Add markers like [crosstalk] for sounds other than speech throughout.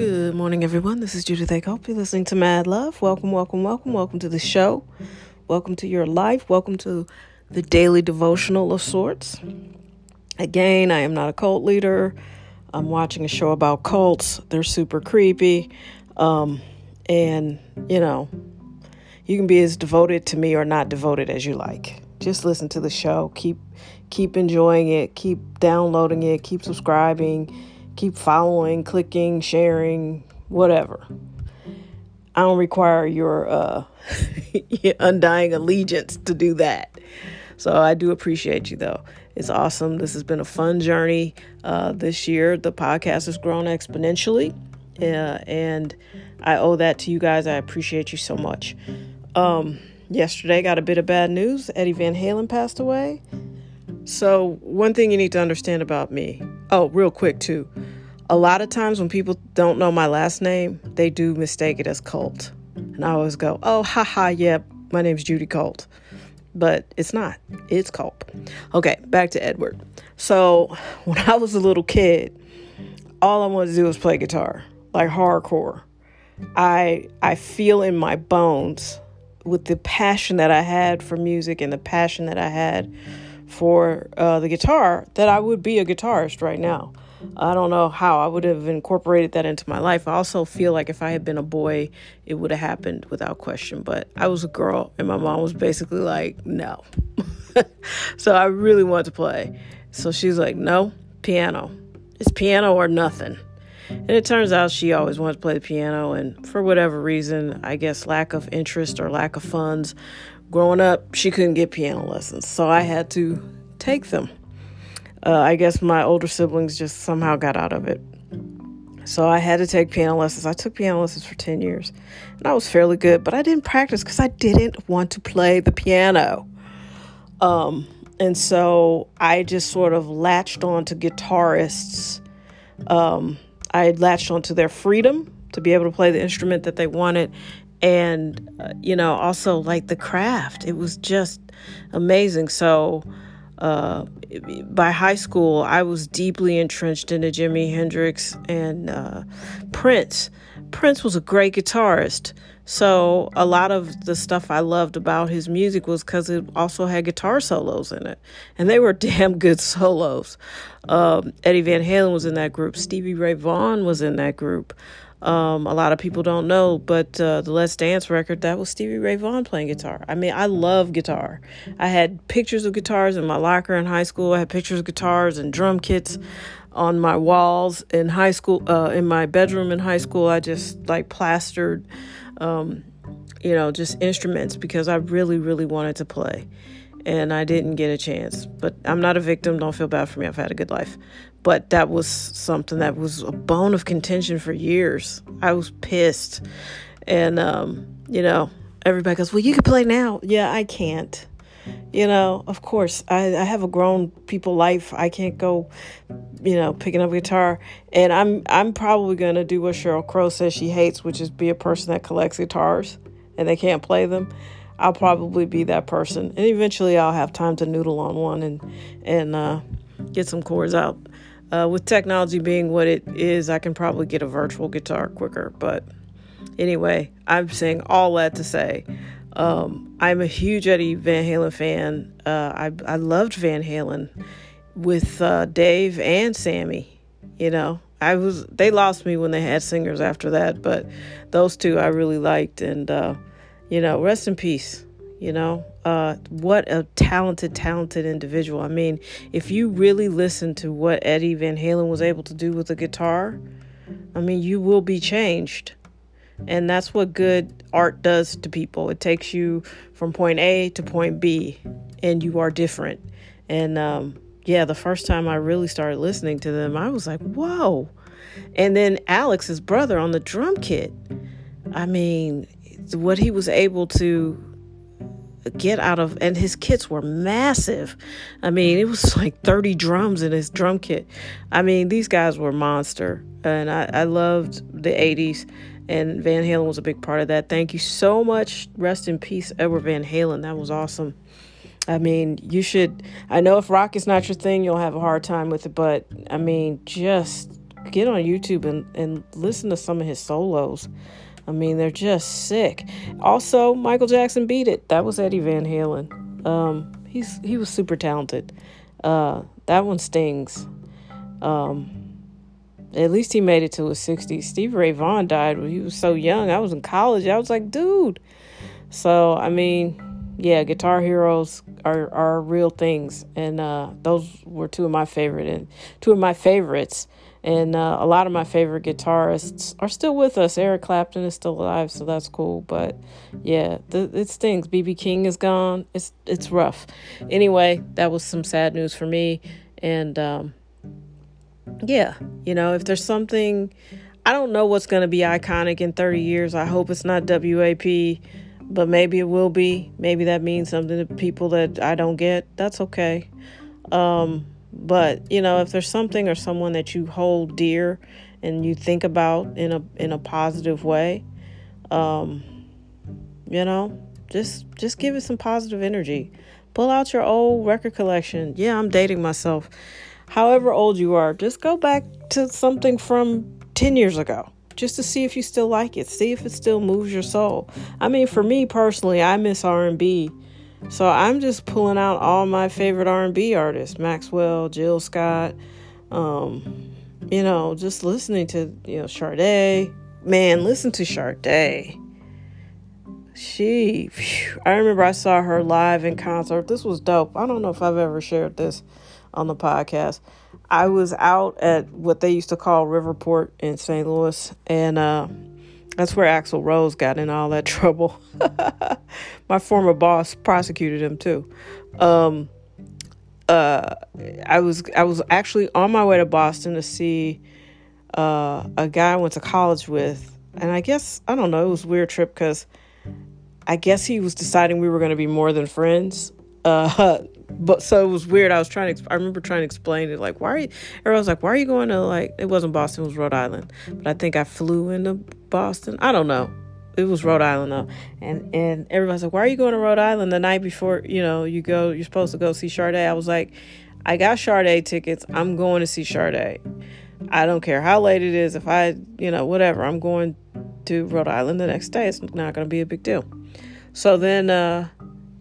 Good morning, everyone. This is Judith A. Hope you're listening to Mad Love. Welcome, welcome, welcome, welcome to the show. Welcome to your life. Welcome to the daily devotional of sorts. Again, I am not a cult leader. I'm watching a show about cults. They're super creepy. Um, and, you know, you can be as devoted to me or not devoted as you like. Just listen to the show. Keep keep enjoying it. Keep downloading it. Keep subscribing keep following, clicking, sharing, whatever. I don't require your uh, [laughs] undying allegiance to do that. So I do appreciate you, though. It's awesome. This has been a fun journey uh, this year. The podcast has grown exponentially, uh, and I owe that to you guys. I appreciate you so much. Um, yesterday, got a bit of bad news. Eddie Van Halen passed away. So, one thing you need to understand about me. Oh, real quick, too a lot of times when people don't know my last name, they do mistake it as Colt. And I always go, oh, haha, yeah, my name's Judy Colt. But it's not, it's Colt. Okay, back to Edward. So [laughs] when I was a little kid, all I wanted to do was play guitar, like hardcore. I I feel in my bones with the passion that I had for music and the passion that I had for uh, the guitar that I would be a guitarist right now. I don't know how I would have incorporated that into my life. I also feel like if I had been a boy, it would have happened without question. But I was a girl, and my mom was basically like, no. [laughs] so I really wanted to play. So she's like, no, piano. It's piano or nothing. And it turns out she always wanted to play the piano, and for whatever reason, I guess lack of interest or lack of funds, growing up, she couldn't get piano lessons. So I had to take them uh, I guess my older siblings just somehow got out of it. So I had to take piano lessons. I took piano lessons for 10 years and I was fairly good, but I didn't practice because I didn't want to play the piano. Um, and so I just sort of latched on to guitarists. Um, I latched onto their freedom to be able to play the instrument that they wanted. And, uh, you know, also like the craft. It was just amazing. So, uh, by high school, I was deeply entrenched into Jimi Hendrix and uh, Prince. Prince was a great guitarist. So, a lot of the stuff I loved about his music was because it also had guitar solos in it. And they were [laughs] damn good solos. Um, Eddie Van Halen was in that group, Stevie Ray Vaughan was in that group. Um, a lot of people don't know, but uh, the Let's Dance record, that was Stevie Ray Vaughan playing guitar. I mean, I love guitar. I had pictures of guitars in my locker in high school. I had pictures of guitars and drum kits on my walls in high school, uh, in my bedroom in high school. I just like plastered, um, you know, just instruments because I really, really wanted to play. And I didn't get a chance. But I'm not a victim. Don't feel bad for me. I've had a good life. But that was something that was a bone of contention for years. I was pissed. And, um, you know, everybody goes, Well, you can play now. Yeah, I can't. You know, of course, I, I have a grown people life. I can't go, you know, picking up a guitar. And I'm I'm probably gonna do what Sheryl Crow says she hates, which is be a person that collects guitars and they can't play them. I'll probably be that person, and eventually I'll have time to noodle on one and and uh, get some chords out. Uh, with technology being what it is, I can probably get a virtual guitar quicker. But anyway, I'm saying all that to say um, I'm a huge Eddie Van Halen fan. Uh, I, I loved Van Halen with uh, Dave and Sammy. You know, I was they lost me when they had singers after that, but those two I really liked, and uh, you know, rest in peace. You know, uh, what a talented, talented individual. I mean, if you really listen to what Eddie Van Halen was able to do with a guitar, I mean, you will be changed. And that's what good art does to people. It takes you from point A to point B, and you are different. And um, yeah, the first time I really started listening to them, I was like, whoa. And then Alex, brother, on the drum kit. I mean, what he was able to get out of and his kits were massive. I mean it was [laughs] like 30 drums in his drum kit. I mean these guys were monster and i, I loved the 80s and van halen was a big part of that. Thank you so much. Rest in peace edward van halen. That was awesome. I mean you should i know if rock is not your thing you'll have a hard time with it but i mean just get on YouTube and, and listen to some of his solos. I mean, they're just sick. Also, Michael Jackson beat it. That was Eddie Van Halen. Um, he's he was super talented. Uh, that one stings. Um, at least he made it to his 60s. Steve Ray Vaughan died when he was so young. I was in college. I was like, dude. So, I mean, yeah, guitar heroes are, are real things. And uh, those were two of my favorite and two of my favorites. And uh, a lot of my favorite guitarists are still with us. Eric Clapton is still alive, so that's cool. But yeah, th- it stings. BB King is gone. It's it's rough. Anyway, that was some sad news for me. And um, yeah, you know, if there's something, I don't know what's going to be iconic in 30 years. I hope it's not WAP, but maybe it will be. Maybe that means something to people that I don't get. That's okay. Um, but you know, if there's something or someone that you hold dear and you think about in a in a positive way, um, you know, just just give it some positive energy. Pull out your old record collection. Yeah, I'm dating myself however old you are, just go back to something from 10 years ago just to see if you still like it see if it still moves your soul i mean for me personally i miss r&b so i'm just pulling out all my favorite r&b artists maxwell jill scott um, you know just listening to you know Sade. man listen to Sade. she phew, i remember i saw her live in concert this was dope i don't know if i've ever shared this on the podcast. I was out at what they used to call Riverport in St. Louis, and uh, that's where Axl Rose got in all that [laughs] trouble. My former boss prosecuted him too. Um, uh, I was I was actually on my way to Boston to see uh, a guy I went to college with, and I guess I don't know. It was weird trip because I guess he was deciding we were going to be more than friends. Uh, [laughs] but so it was weird. I was trying to. I remember trying to explain it. Like, why are you? Everyone was like, why are you going to like? It wasn't Boston. It was Rhode Island. But I think I flew into Boston. I don't know. It was Rhode Island though, and and everybody's like, why are you going to Rhode Island the night before? You know, you go. You're supposed to go see Sade. I was like, I got Sade tickets. I'm going to see Sade. I don't care how late it is. If I, you know, whatever. I'm going to Rhode Island the next day. It's not going to be a big deal. So then. uh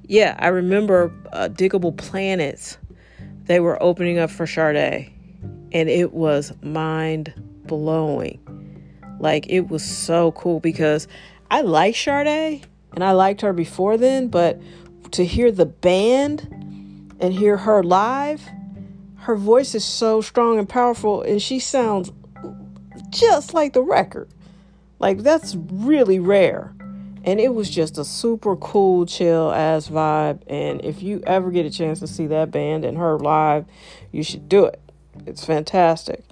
yeah, I remember uh, Diggable Planets. They were opening up for Sade, and it was mind blowing. Like it was so cool because I like Sade and I liked her before then, but to hear the band and hear her live, her voice is so strong and powerful, and she sounds just like the record. Like that's really rare. And it was just a super cool chill ass vibe. And if you ever get a chance to see that band and her live you should do it. It's fantastic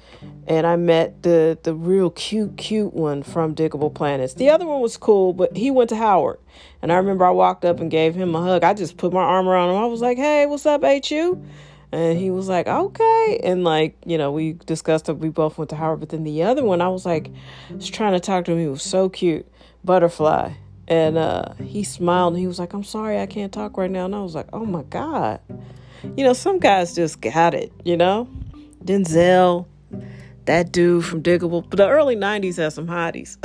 and i met the the real cute cute one from diggable planets. The other one was cool but he went to howard. And i remember i walked up and gave him a hug. I just put my arm around him. I was like hey what's up hu and he was like okay. And like you know we discussed it we both went to howard. But then the other one i was like was trying to talk to him. He was so cute. Butterfly. And uh, he smiled and he was like, I'm sorry, I can't talk right now. And I was like, oh my God. You know, some guys just got it, you know? Denzel, that dude from Diggable. The early 90s had some hotties.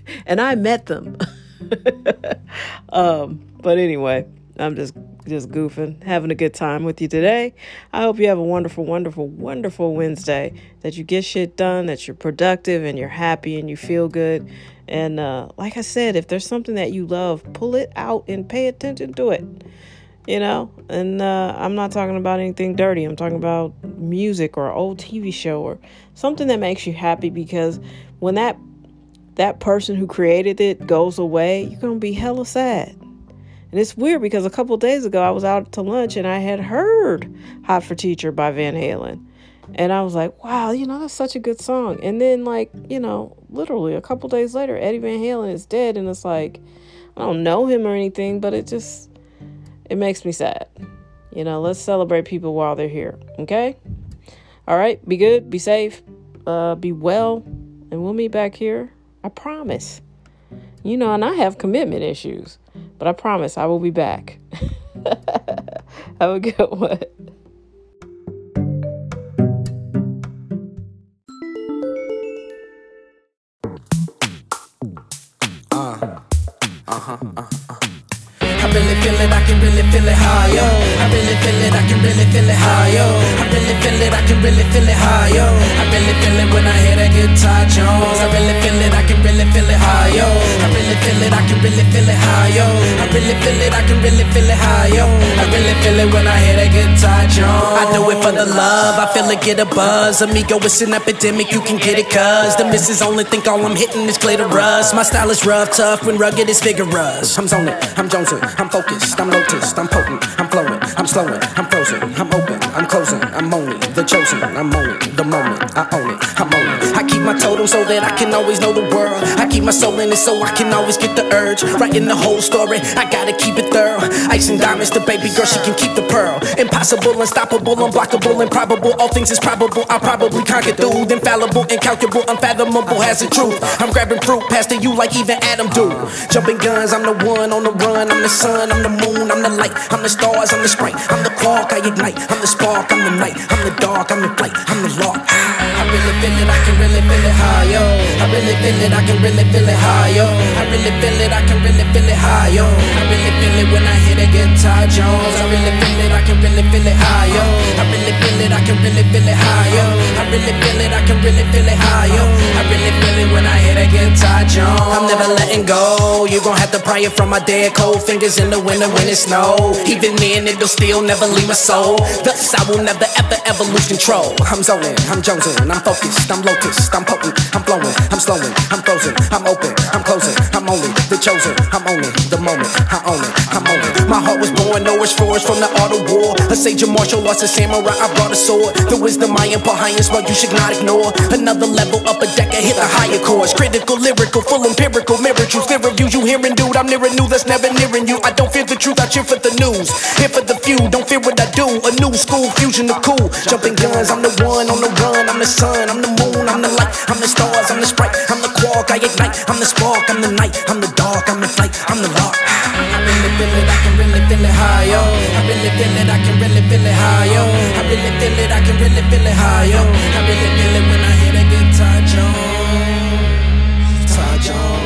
[laughs] and I met them. [laughs] um, but anyway, I'm just just goofing, having a good time with you today. I hope you have a wonderful, wonderful, wonderful Wednesday. That you get shit done, that you're productive and you're happy and you feel good. And uh, like I said, if there's something that you love, pull it out and pay attention to it. You know, and uh, I'm not talking about anything dirty. I'm talking about music or old TV show or something that makes you happy because when that that person who created it goes away, you're gonna be hella sad. And it's weird because a couple days ago I was out to lunch and I had heard Hot for Teacher by Van Halen. And I was like, wow, you know, that's such a good song. And then, like, you know, literally a couple days later, Eddie Van Halen is dead. And it's like, I don't know him or anything, but it just, it makes me sad. You know, let's celebrate people while they're here. Okay? All right. Be good. Be safe. Uh, be well. And we'll meet back here. I promise. You know, and I have commitment issues. But I promise I will be back. [laughs] Have a good one. Feel it, I can really feel it high, yo. I really feel it, I can really feel it high, yo. I really feel it, I can really feel it high, yo. I really feel it when I hear that guitar Jones. I really feel it, I can really feel it high, yo. I really feel it, I can really feel it high, really feel it, I can really feel it high, yo. I really feel it when I hear that guitar Jones. I do it for the love, I feel it get a buzz. Amigo, it's an epidemic, you can get it, cuz the misses only think all I'm hitting is clay to rust. My style is rough, tough, when rugged is vigorous. I'm zoning, I'm jonesing, I'm focused, I'm lotus, I'm potent, I'm flowing, I'm slowing, I'm frozen, I'm open, I'm closing, I'm only the chosen, I'm owning the moment, I own it, I'm on it. I keep my totem so that I can always know the world. I keep my soul in it so I can always get the urge. Writing the whole story, I gotta keep it thorough. Ice and diamonds, the baby girl, she can keep the pearl. Impossible, unstoppable, unblockable, improbable. All things is probable. I probably conquer through. Infallible, incalculable, unfathomable has the truth. I'm grabbing fruit, past you like even Adam do. Jumping guns, I'm the one on the run. I'm the sun, I'm the moon, I'm the light. I'm the stars, I'm the sprite. I'm the clock, I ignite. I'm the spark, I'm the night. I'm the dark, I'm the flight. I'm the lock. I really feel it, I can really feel it high, yo. I really feel it, I can really feel it high, yo. I really feel it, I can really feel it high, yo. I really feel it when I hear the guitar Jones. I really feel it, I can really feel it high, yo. I really feel it, I can really feel it high, yo. I really feel it, I can really feel it high, yo. I really feel it when I hear the guitar Jones. I'm never letting go. You gon' have to pry it from my dead cold fingers in the winter when it snow. Even then, it'll still never leave my soul. Thus, I will never ever ever lose control. I'm zoning, I'm jonesing, I'm focused, I'm locust, I'm potent, I'm flowing, I'm slowing, I'm frozen, I'm open, I'm closing, I'm only the chosen, I'm only the moment, I own it, I'm on it. My heart was born, Norris Forest from the art of war. A sage of martial arts, a samurai, I brought a sword. The wisdom I impart highest, but you should not ignore. Another level up a deck, I hit the higher chords. Critical, lyrical, full empirical, mirror truth, fear of you, you hearing, dude. I'm near a new that's never nearing you. I don't fear the truth, I cheer for the news. Here for the few, don't fear what I do. A new school fusion of cool. Jumping guns, I'm the one on the run, I'm the sun, I'm the moon, I'm the light, I'm the stars, I'm the sprite, I'm the quark, I ignite, I'm the spark, I'm the night, I'm the dark, I'm the flight, I'm the lock feel it, I can really feel it high, yo. I really feel it, I can really feel it high, yo. I really feel it, I can really feel it high, yo. I really feel it when I hear that guitar, Jones. Guitar, Jones.